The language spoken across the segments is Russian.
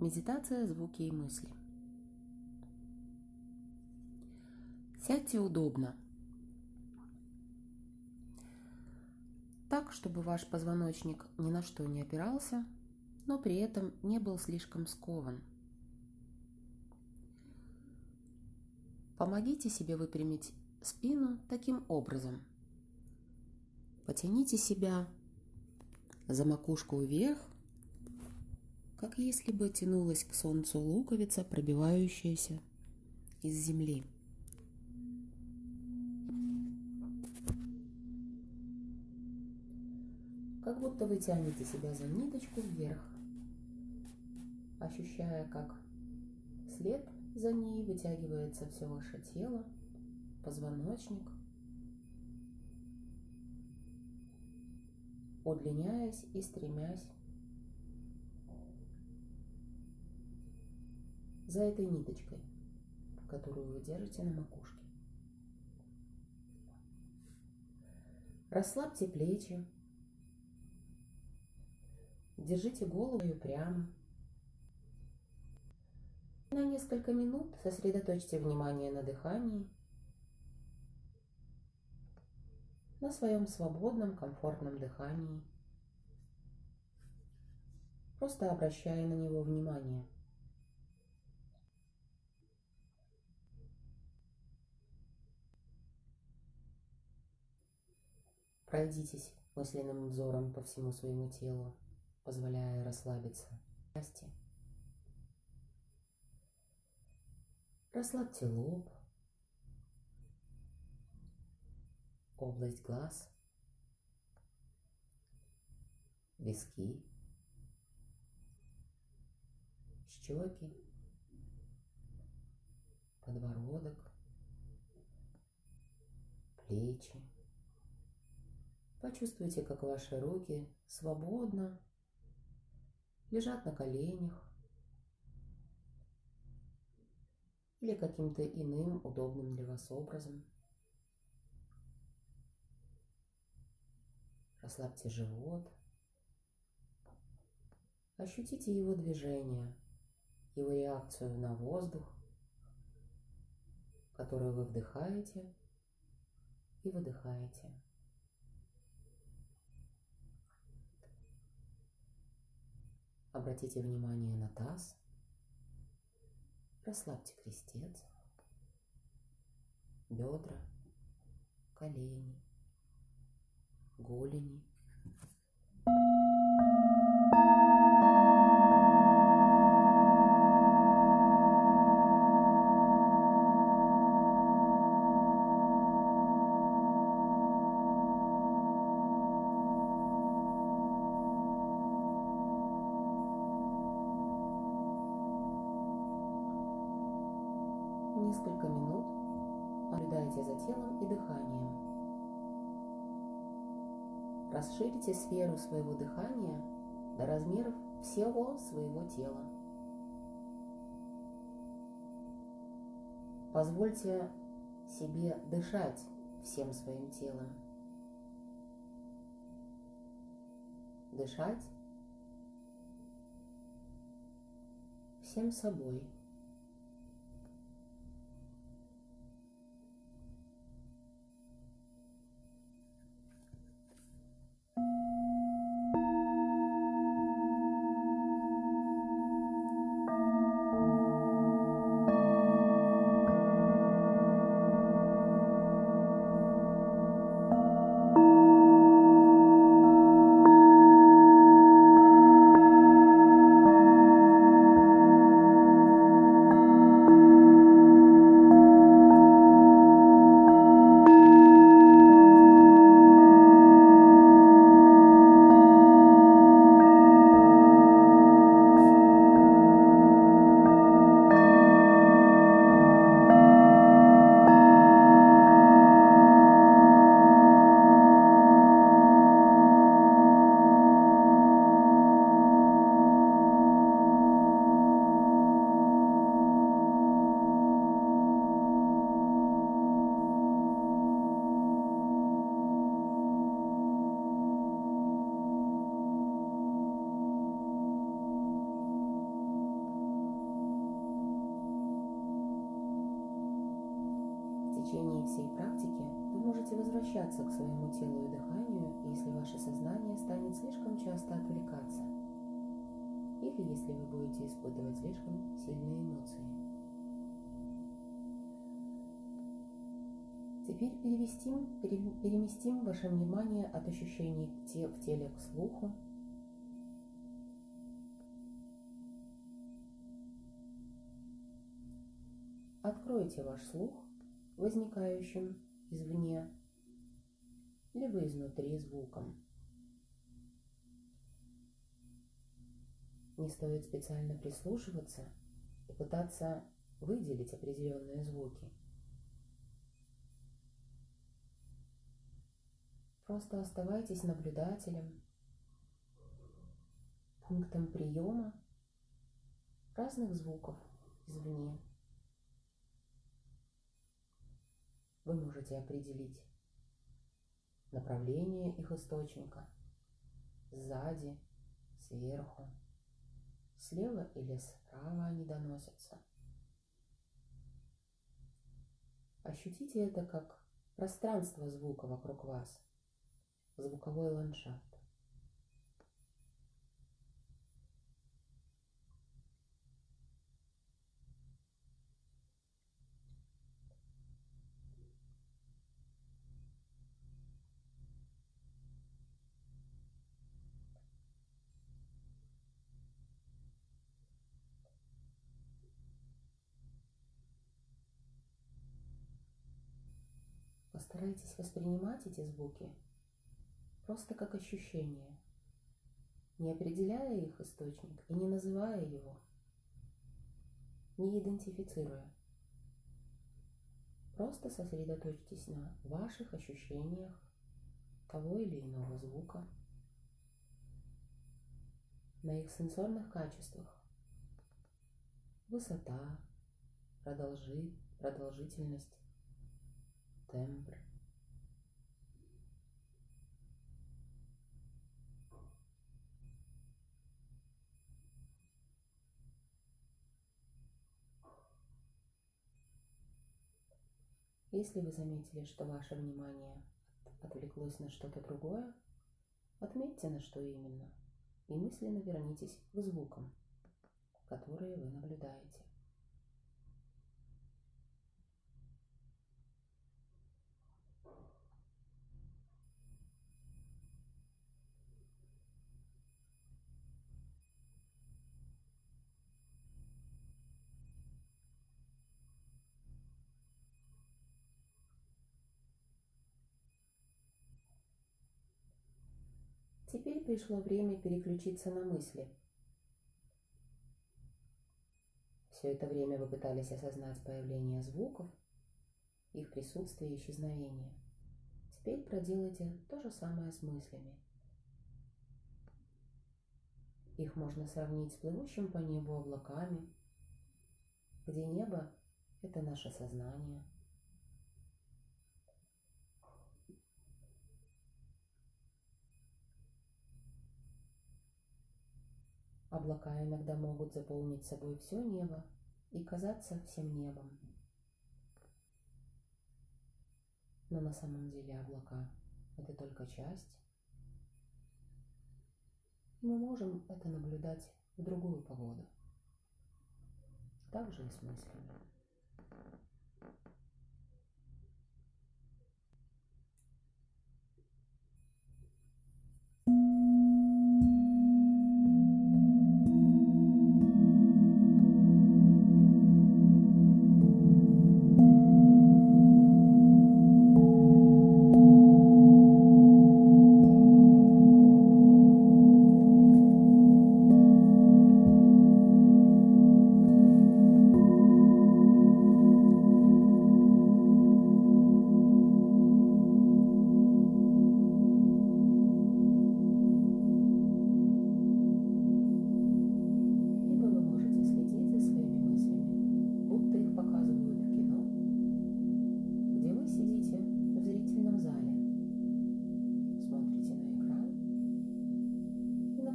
Медитация, звуки и мысли. Сядьте удобно. Так, чтобы ваш позвоночник ни на что не опирался, но при этом не был слишком скован. Помогите себе выпрямить спину таким образом. Потяните себя за макушку вверх как если бы тянулась к солнцу луковица, пробивающаяся из земли. Как будто вы тянете себя за ниточку вверх, ощущая, как след за ней вытягивается все ваше тело, позвоночник, удлиняясь и стремясь за этой ниточкой, которую вы держите на макушке. Расслабьте плечи, держите голову прямо. На несколько минут сосредоточьте внимание на дыхании, на своем свободном, комфортном дыхании, просто обращая на него внимание – Пройдитесь мысленным взором по всему своему телу, позволяя расслабиться. Счастье. Расслабьте лоб, область глаз, виски, щеки, подбородок, плечи. Почувствуйте, как ваши руки свободно лежат на коленях или каким-то иным удобным для вас образом. Расслабьте живот. Ощутите его движение, его реакцию на воздух, который вы вдыхаете и выдыхаете. Обратите внимание на таз. Расслабьте крестец, бедра, колени, голени. Несколько минут наблюдайте за телом и дыханием. Расширите сферу своего дыхания до размеров всего своего тела. Позвольте себе дышать всем своим телом. Дышать всем собой. Течение всей практики вы можете возвращаться к своему телу и дыханию, если ваше сознание станет слишком часто отвлекаться, или если вы будете испытывать слишком сильные эмоции. Теперь перевестим, переместим ваше внимание от ощущений в теле к слуху. Откройте ваш слух возникающим извне, либо изнутри звуком. Не стоит специально прислушиваться и пытаться выделить определенные звуки. Просто оставайтесь наблюдателем, пунктом приема разных звуков извне. Вы можете определить направление их источника сзади, сверху, слева или справа они доносятся. Ощутите это как пространство звука вокруг вас – звуковой ландшафт. Постарайтесь воспринимать эти звуки просто как ощущение, не определяя их источник и не называя его, не идентифицируя. Просто сосредоточьтесь на ваших ощущениях того или иного звука, на их сенсорных качествах. Высота, продолжи, продолжительность, тембр – Если вы заметили, что ваше внимание отвлеклось на что-то другое, отметьте, на что именно, и мысленно вернитесь к звукам, которые вы наблюдаете. Теперь пришло время переключиться на мысли. Все это время вы пытались осознать появление звуков, их присутствие и исчезновение. Теперь проделайте то же самое с мыслями. Их можно сравнить с плывущим по небу облаками, где небо – это наше сознание – Облака иногда могут заполнить собой все небо и казаться всем небом. Но на самом деле облака – это только часть. мы можем это наблюдать в другую погоду. Так же и с мыслями.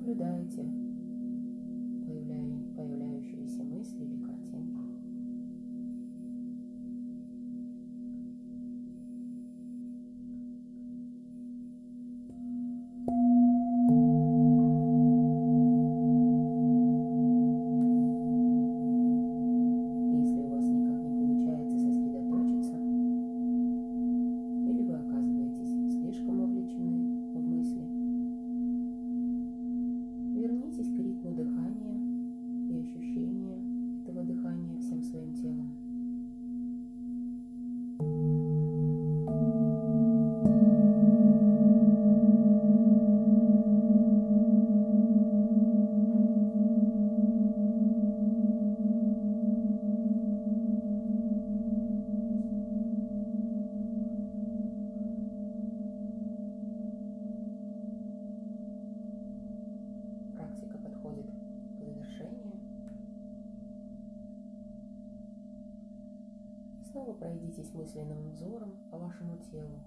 наблюдаете. Пройдитесь мысленным взором по вашему телу,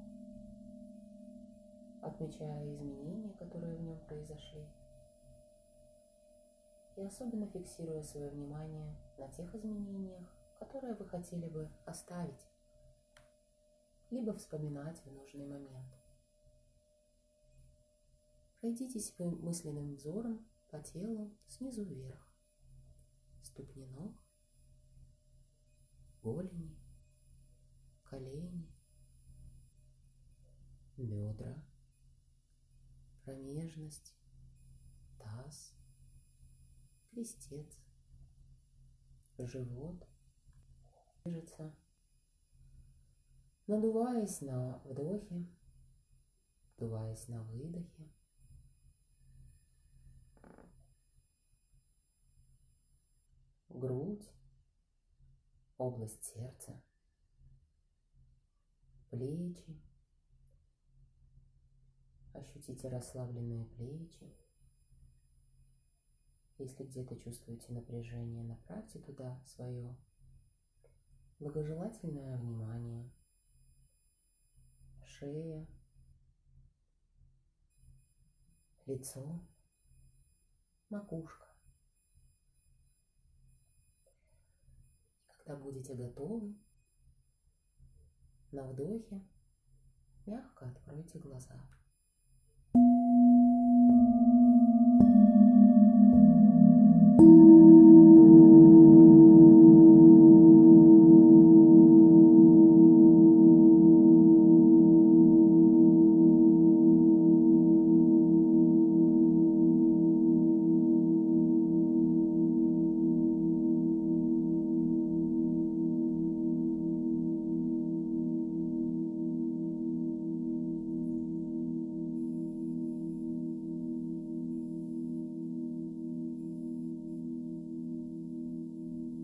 отмечая изменения, которые в нем произошли, и особенно фиксируя свое внимание на тех изменениях, которые вы хотели бы оставить, либо вспоминать в нужный момент. Пройдитесь вы мысленным взором по телу снизу вверх, ступни ног, голени, колени, бедра, промежность, таз, крестец, живот, движется, надуваясь на вдохе, вдуваясь на выдохе. Грудь, область сердца, плечи. Ощутите расслабленные плечи. Если где-то чувствуете напряжение, направьте туда свое благожелательное внимание. Шея, лицо, макушка. Когда будете готовы, на вдохе мягко откройте глаза.